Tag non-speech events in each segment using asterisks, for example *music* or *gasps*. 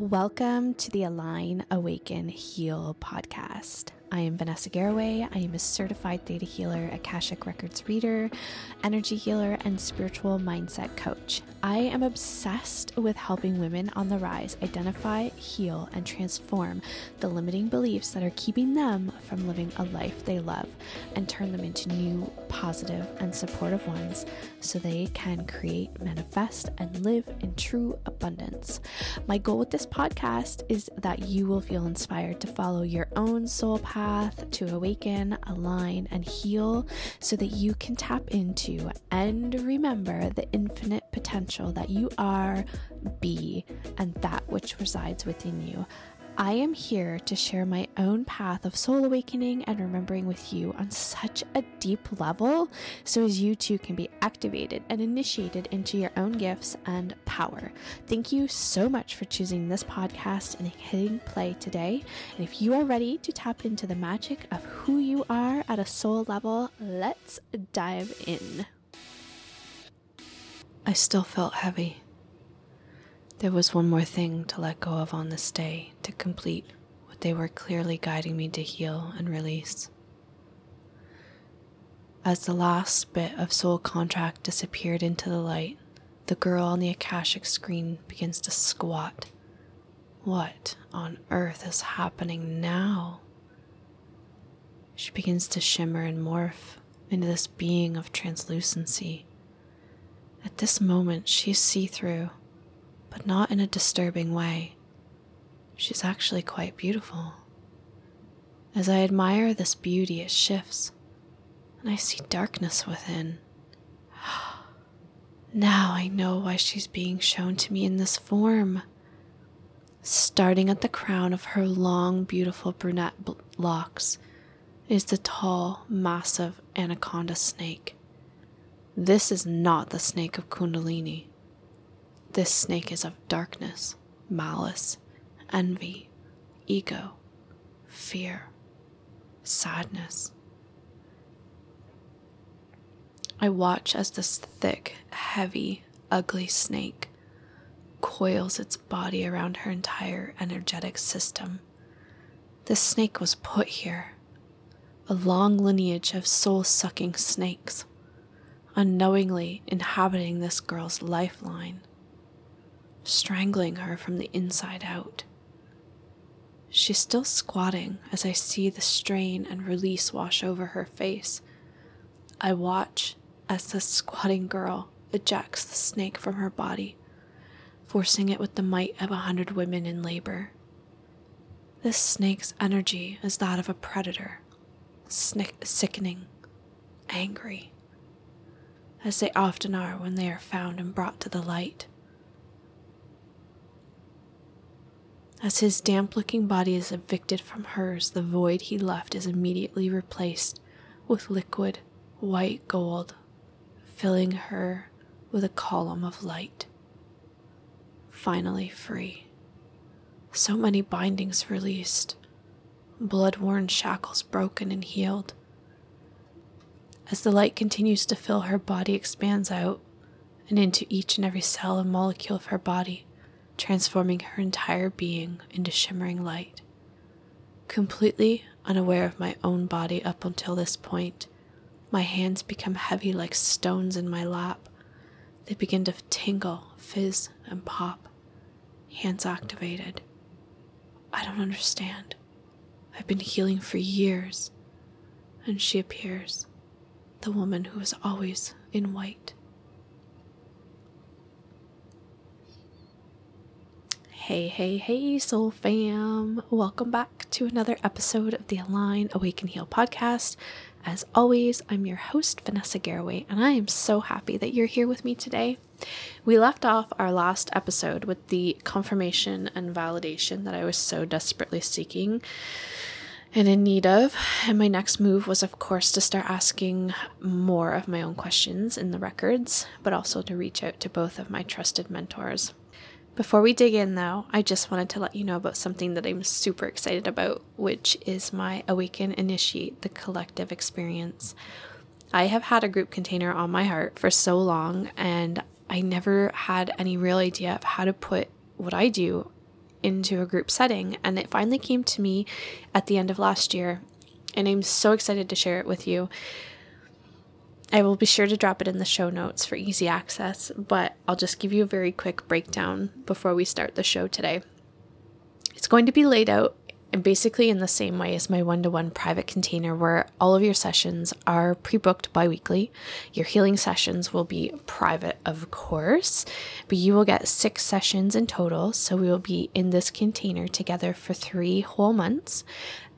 Welcome to the Align, Awaken, Heal podcast. I am Vanessa Garraway. I am a certified theta healer, Akashic Records reader, energy healer, and spiritual mindset coach. I am obsessed with helping women on the rise identify, heal, and transform the limiting beliefs that are keeping them from living a life they love and turn them into new, positive, and supportive ones so they can create, manifest, and live in true abundance. My goal with this podcast is that you will feel inspired to follow your own soul path to awaken, align, and heal so that you can tap into and remember the infinite potential that you are, be, and that which resides within you. I am here to share my own path of soul awakening and remembering with you on such a deep level so as you too can be activated and initiated into your own gifts and power. Thank you so much for choosing this podcast and hitting play today. And if you are ready to tap into the magic of who you are at a soul level, let's dive in. I still felt heavy. There was one more thing to let go of on this day to complete what they were clearly guiding me to heal and release. As the last bit of soul contract disappeared into the light, the girl on the Akashic screen begins to squat. What on earth is happening now? She begins to shimmer and morph into this being of translucency. At this moment, she's see through but not in a disturbing way. She's actually quite beautiful. As I admire this beauty, it shifts, and I see darkness within. *gasps* Now I know why she's being shown to me in this form. Starting at the crown of her long, beautiful brunette locks is the tall, massive anaconda snake. This is not the snake of Kundalini. This snake is of darkness, malice, envy, ego, fear, sadness. I watch as this thick, heavy, ugly snake coils its body around her entire energetic system. This snake was put here, a long lineage of soul sucking snakes, unknowingly inhabiting this girl's lifeline strangling her from the inside out. She's still squatting as I see the strain and release wash over her face. I watch as the squatting girl ejects the snake from her body, forcing it with the might of a hundred women in labor. This snake's energy is that of a predator, snick- sickening, angry, as they often are when they are found and brought to the light. As his damp looking body is evicted from hers, the void he left is immediately replaced with liquid white gold, filling her with a column of light. Finally free. So many bindings released, blood worn shackles broken and healed. As the light continues to fill her body, expands out and into each and every cell and molecule of her body transforming her entire being into shimmering light. Completely unaware of my own body up until this point, my hands become heavy like stones in my lap. They begin to tingle, fizz, and pop. Hands activated. I don't understand. I've been healing for years. And she appears, the woman who is always in white. Hey, hey, hey, soul fam. Welcome back to another episode of the Align, Awaken, Heal podcast. As always, I'm your host, Vanessa Garraway, and I am so happy that you're here with me today. We left off our last episode with the confirmation and validation that I was so desperately seeking and in need of. And my next move was, of course, to start asking more of my own questions in the records, but also to reach out to both of my trusted mentors. Before we dig in, though, I just wanted to let you know about something that I'm super excited about, which is my Awaken Initiate the Collective experience. I have had a group container on my heart for so long, and I never had any real idea of how to put what I do into a group setting. And it finally came to me at the end of last year. And I'm so excited to share it with you. I will be sure to drop it in the show notes for easy access, but I'll just give you a very quick breakdown before we start the show today. It's going to be laid out and basically in the same way as my one to one private container, where all of your sessions are pre booked bi weekly. Your healing sessions will be private, of course, but you will get six sessions in total. So we will be in this container together for three whole months.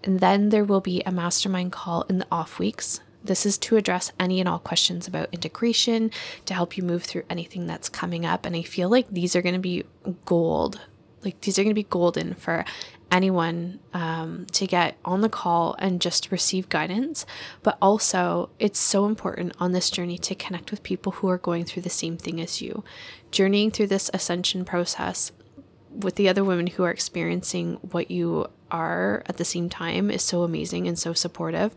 And then there will be a mastermind call in the off weeks. This is to address any and all questions about integration, to help you move through anything that's coming up. And I feel like these are going to be gold like these are going to be golden for anyone um, to get on the call and just receive guidance. But also, it's so important on this journey to connect with people who are going through the same thing as you. Journeying through this ascension process with the other women who are experiencing what you are at the same time is so amazing and so supportive.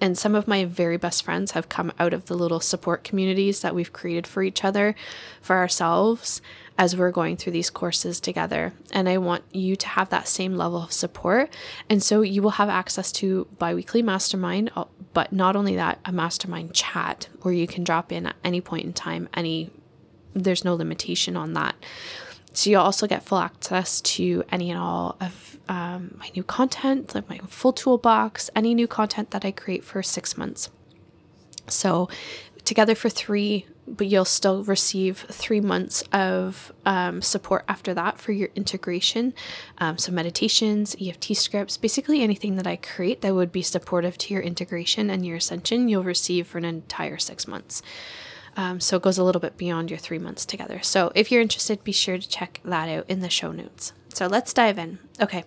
And some of my very best friends have come out of the little support communities that we've created for each other, for ourselves as we're going through these courses together. And I want you to have that same level of support. And so you will have access to biweekly mastermind, uh, but not only that, a mastermind chat where you can drop in at any point in time, any there's no limitation on that. So you'll also get full access to any and all of um, my new content, like my full toolbox, any new content that I create for six months. So together for three but you'll still receive three months of um, support after that for your integration. Um, so, meditations, EFT scripts, basically anything that I create that would be supportive to your integration and your ascension, you'll receive for an entire six months. Um, so, it goes a little bit beyond your three months together. So, if you're interested, be sure to check that out in the show notes. So, let's dive in. Okay.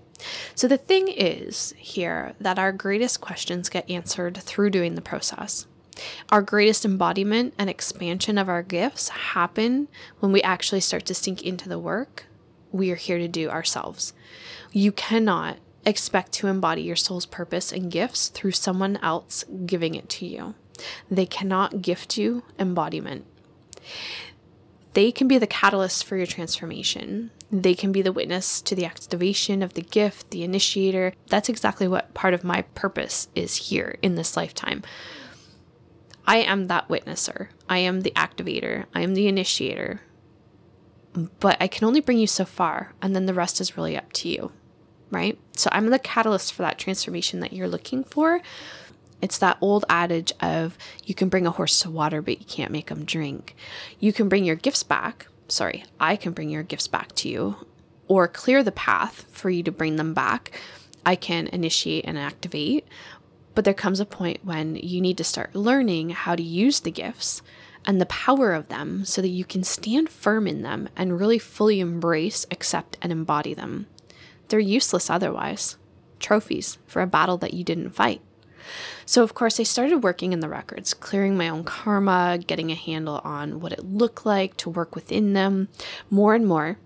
So, the thing is here that our greatest questions get answered through doing the process. Our greatest embodiment and expansion of our gifts happen when we actually start to sink into the work we are here to do ourselves. You cannot expect to embody your soul's purpose and gifts through someone else giving it to you. They cannot gift you embodiment. They can be the catalyst for your transformation. They can be the witness to the activation of the gift, the initiator. That's exactly what part of my purpose is here in this lifetime. I am that witnesser. I am the activator. I am the initiator. But I can only bring you so far, and then the rest is really up to you, right? So I'm the catalyst for that transformation that you're looking for. It's that old adage of you can bring a horse to water, but you can't make them drink. You can bring your gifts back. Sorry, I can bring your gifts back to you or clear the path for you to bring them back. I can initiate and activate, but there comes a point when you need to start learning how to use the gifts and the power of them so that you can stand firm in them and really fully embrace, accept, and embody them. They're useless otherwise. Trophies for a battle that you didn't fight. So, of course, I started working in the records, clearing my own karma, getting a handle on what it looked like to work within them. More and more,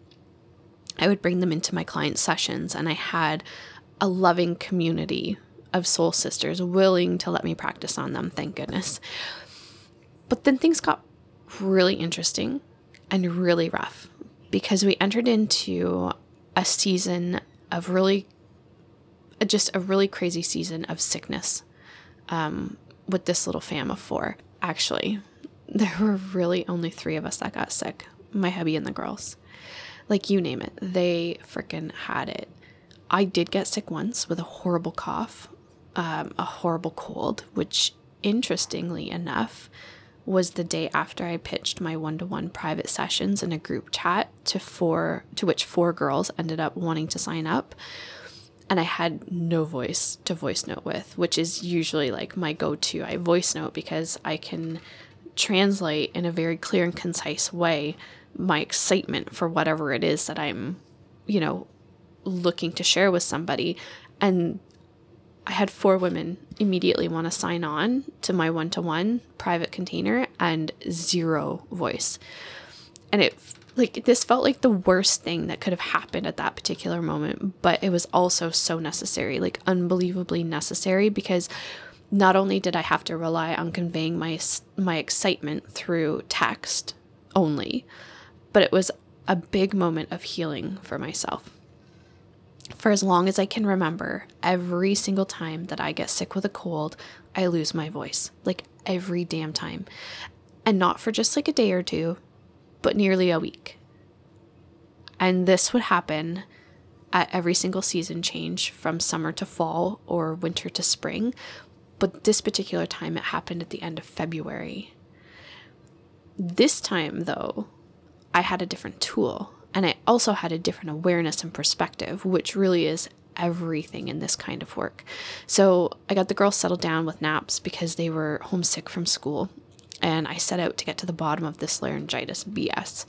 I would bring them into my client sessions, and I had a loving community of soul sisters willing to let me practice on them, thank goodness. But then things got really interesting and really rough because we entered into a season of really, just a really crazy season of sickness um, with this little fam of four. Actually, *laughs* there were really only three of us that got sick my hubby and the girls. Like, you name it, they freaking had it. I did get sick once with a horrible cough um, a horrible cold, which interestingly enough was the day after I pitched my one-to-one private sessions in a group chat to four to which four girls ended up wanting to sign up and I had no voice to voice note with, which is usually like my go-to. I voice note because I can translate in a very clear and concise way my excitement for whatever it is that I'm, you know, looking to share with somebody and I had four women immediately want to sign on to my one to one private container and zero voice. And it, like, this felt like the worst thing that could have happened at that particular moment, but it was also so necessary, like, unbelievably necessary because not only did I have to rely on conveying my, my excitement through text only, but it was a big moment of healing for myself. For as long as I can remember, every single time that I get sick with a cold, I lose my voice. Like every damn time. And not for just like a day or two, but nearly a week. And this would happen at every single season change from summer to fall or winter to spring. But this particular time, it happened at the end of February. This time, though, I had a different tool and I also had a different awareness and perspective, which really is everything in this kind of work. So I got the girls settled down with naps because they were homesick from school, and I set out to get to the bottom of this laryngitis BS.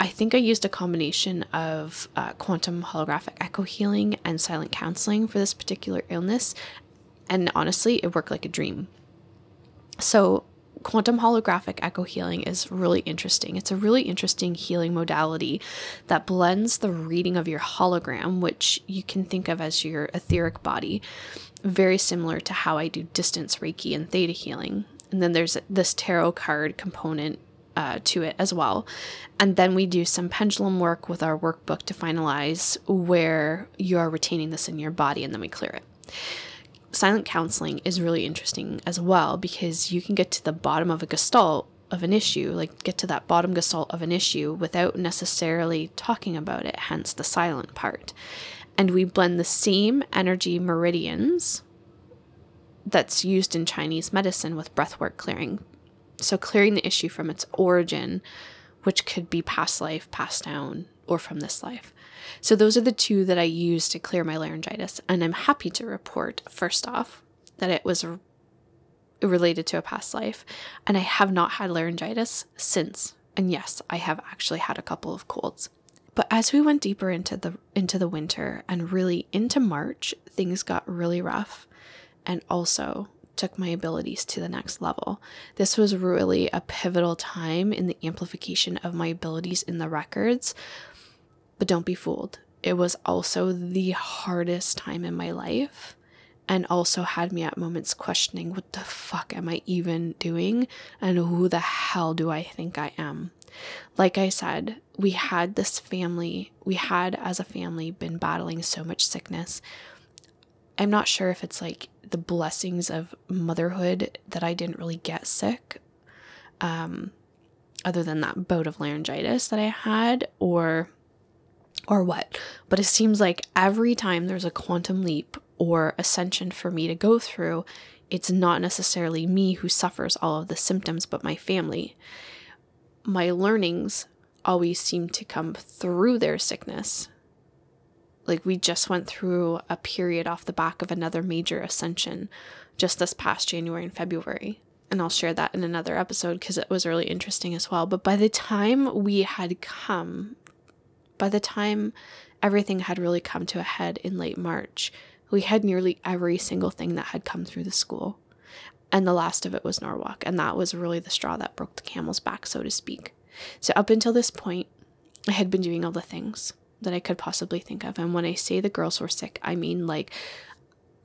I think I used a combination of uh, quantum holographic echo healing and silent counseling for this particular illness, and honestly, it worked like a dream. So, quantum holographic echo healing is really interesting. It's a really interesting healing modality that blends the reading of your hologram, which you can think of as your etheric body, very similar to how I do distance Reiki and theta healing. And then there's this tarot card component uh, to it as well. And then we do some pendulum work with our workbook to finalize where you are retaining this in your body, and then we clear it. Silent counseling is really interesting as well because you can get to the bottom of a gestalt of an issue, like get to that bottom gestalt of an issue without necessarily talking about it, hence the silent part. And we blend the same energy meridians that's used in Chinese medicine with breathwork clearing so, clearing the issue from its origin, which could be past life, passed down, or from this life. So, those are the two that I use to clear my laryngitis. And I'm happy to report, first off, that it was related to a past life. And I have not had laryngitis since. And yes, I have actually had a couple of colds. But as we went deeper into the into the winter and really into March, things got really rough. And also, took my abilities to the next level. This was really a pivotal time in the amplification of my abilities in the records. But don't be fooled. It was also the hardest time in my life and also had me at moments questioning what the fuck am I even doing and who the hell do I think I am? Like I said, we had this family, we had as a family been battling so much sickness. I'm not sure if it's like the blessings of motherhood that I didn't really get sick, um, other than that bout of laryngitis that I had, or or what. But it seems like every time there's a quantum leap or ascension for me to go through, it's not necessarily me who suffers all of the symptoms, but my family. My learnings always seem to come through their sickness like we just went through a period off the back of another major ascension just this past January and February. And I'll share that in another episode because it was really interesting as well. But by the time we had come, by the time everything had really come to a head in late March, we had nearly every single thing that had come through the school. And the last of it was Norwalk. And that was really the straw that broke the camel's back, so to speak. So, up until this point, I had been doing all the things that I could possibly think of. And when I say the girls were sick, I mean like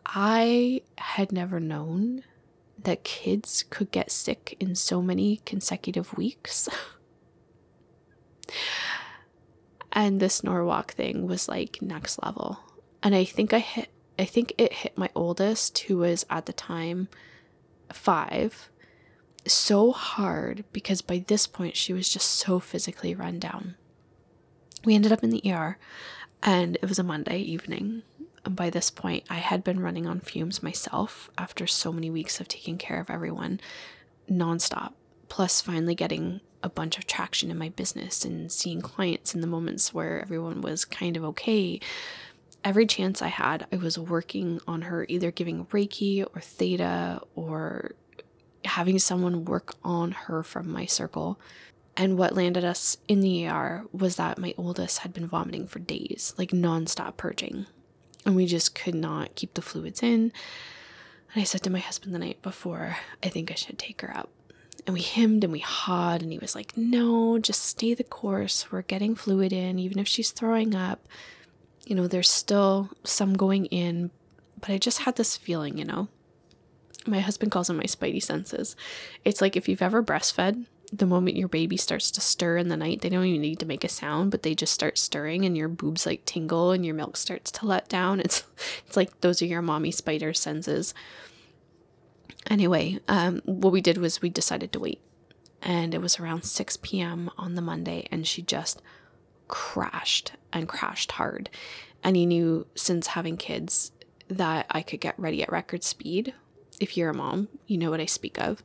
I had never known that kids could get sick in so many consecutive weeks. *laughs* and this Norwalk thing was like next level. And I think I hit I think it hit my oldest who was at the time 5 so hard because by this point she was just so physically run down we ended up in the ER and it was a Monday evening. And by this point, I had been running on fumes myself after so many weeks of taking care of everyone nonstop, plus finally getting a bunch of traction in my business and seeing clients in the moments where everyone was kind of okay. Every chance I had, I was working on her, either giving Reiki or Theta or having someone work on her from my circle and what landed us in the ER was that my oldest had been vomiting for days, like nonstop purging. And we just could not keep the fluids in. And I said to my husband the night before, I think I should take her up. And we hemmed and we hawed, and he was like, No, just stay the course. We're getting fluid in, even if she's throwing up. You know, there's still some going in. But I just had this feeling, you know. My husband calls them my spidey senses. It's like if you've ever breastfed the moment your baby starts to stir in the night, they don't even need to make a sound, but they just start stirring and your boobs like tingle and your milk starts to let down. *laughs* It's it's like those are your mommy spider senses. Anyway, um, what we did was we decided to wait. And it was around 6 p.m. on the Monday, and she just crashed and crashed hard. And he knew since having kids that I could get ready at record speed. If you're a mom, you know what I speak of.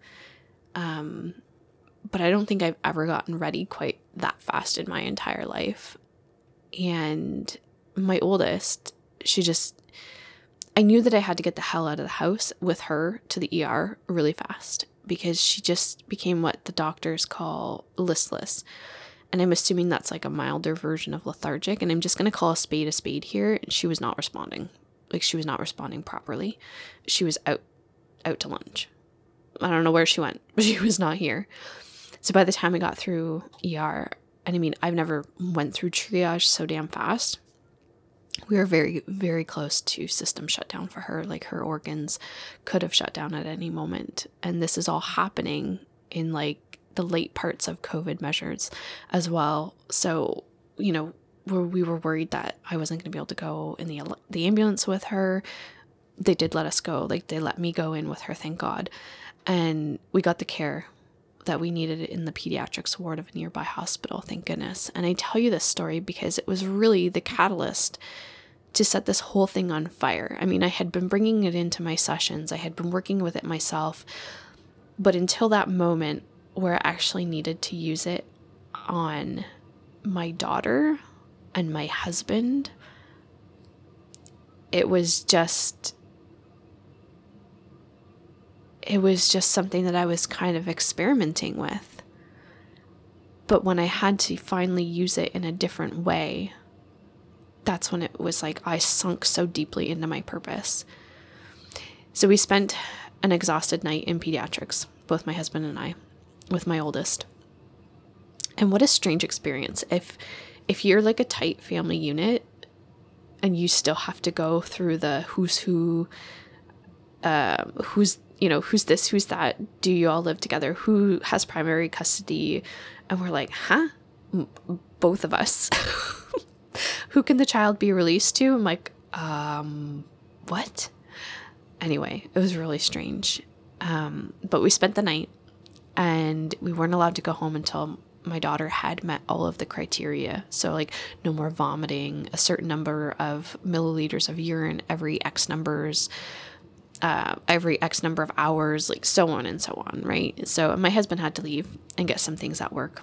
Um, but I don't think I've ever gotten ready quite that fast in my entire life. And my oldest, she just, I knew that I had to get the hell out of the house with her to the ER really fast because she just became what the doctors call listless. And I'm assuming that's like a milder version of lethargic. And I'm just going to call a spade a spade here. And she was not responding. Like she was not responding properly. She was out, out to lunch. I don't know where she went, but *laughs* she was not here. So by the time we got through ER, and I mean, I've never went through triage so damn fast. We were very, very close to system shutdown for her. Like her organs could have shut down at any moment. And this is all happening in like the late parts of COVID measures as well. So, you know, where we were worried that I wasn't going to be able to go in the the ambulance with her. They did let us go. Like they let me go in with her, thank God. And we got the care that we needed in the pediatrics ward of a nearby hospital, thank goodness. And I tell you this story because it was really the catalyst to set this whole thing on fire. I mean, I had been bringing it into my sessions, I had been working with it myself, but until that moment where I actually needed to use it on my daughter and my husband, it was just it was just something that I was kind of experimenting with. But when I had to finally use it in a different way, that's when it was like I sunk so deeply into my purpose. So we spent an exhausted night in pediatrics, both my husband and I, with my oldest. And what a strange experience. If if you're like a tight family unit and you still have to go through the who's who uh, who's you know, who's this, who's that? Do you all live together? Who has primary custody? And we're like, huh? Both of us. *laughs* Who can the child be released to? I'm like, um, what? Anyway, it was really strange. Um, but we spent the night and we weren't allowed to go home until my daughter had met all of the criteria. So, like, no more vomiting, a certain number of milliliters of urine every X numbers, uh, every X number of hours, like so on and so on, right? So my husband had to leave and get some things at work.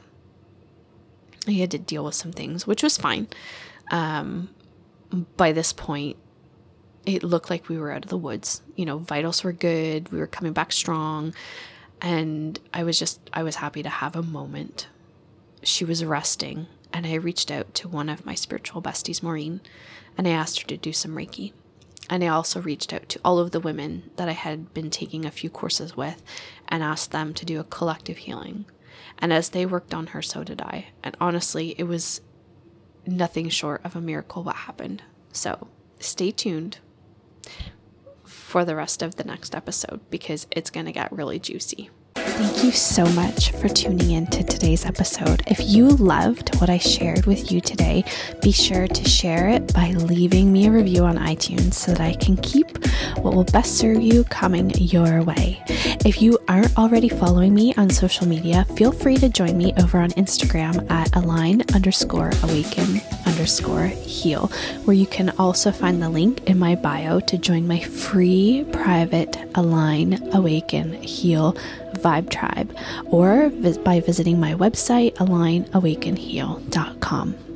He had to deal with some things, which was fine. Um, by this point, it looked like we were out of the woods. You know, vitals were good, we were coming back strong, and I was just, I was happy to have a moment. She was resting, and I reached out to one of my spiritual besties, Maureen, and I asked her to do some Reiki. And I also reached out to all of the women that I had been taking a few courses with and asked them to do a collective healing. And as they worked on her, so did I. And honestly, it was nothing short of a miracle what happened. So stay tuned for the rest of the next episode because it's going to get really juicy. Thank you so much for tuning in to today's episode. If you loved what I shared with you today, be sure to share it by leaving me a review on iTunes so that I can keep what will best serve you coming your way. If you aren't already following me on social media, feel free to join me over on Instagram at align underscore awaken underscore heal, where you can also find the link in my bio to join my free private align awaken heal Vibe Tribe or by visiting my website, alignawakenheal.com.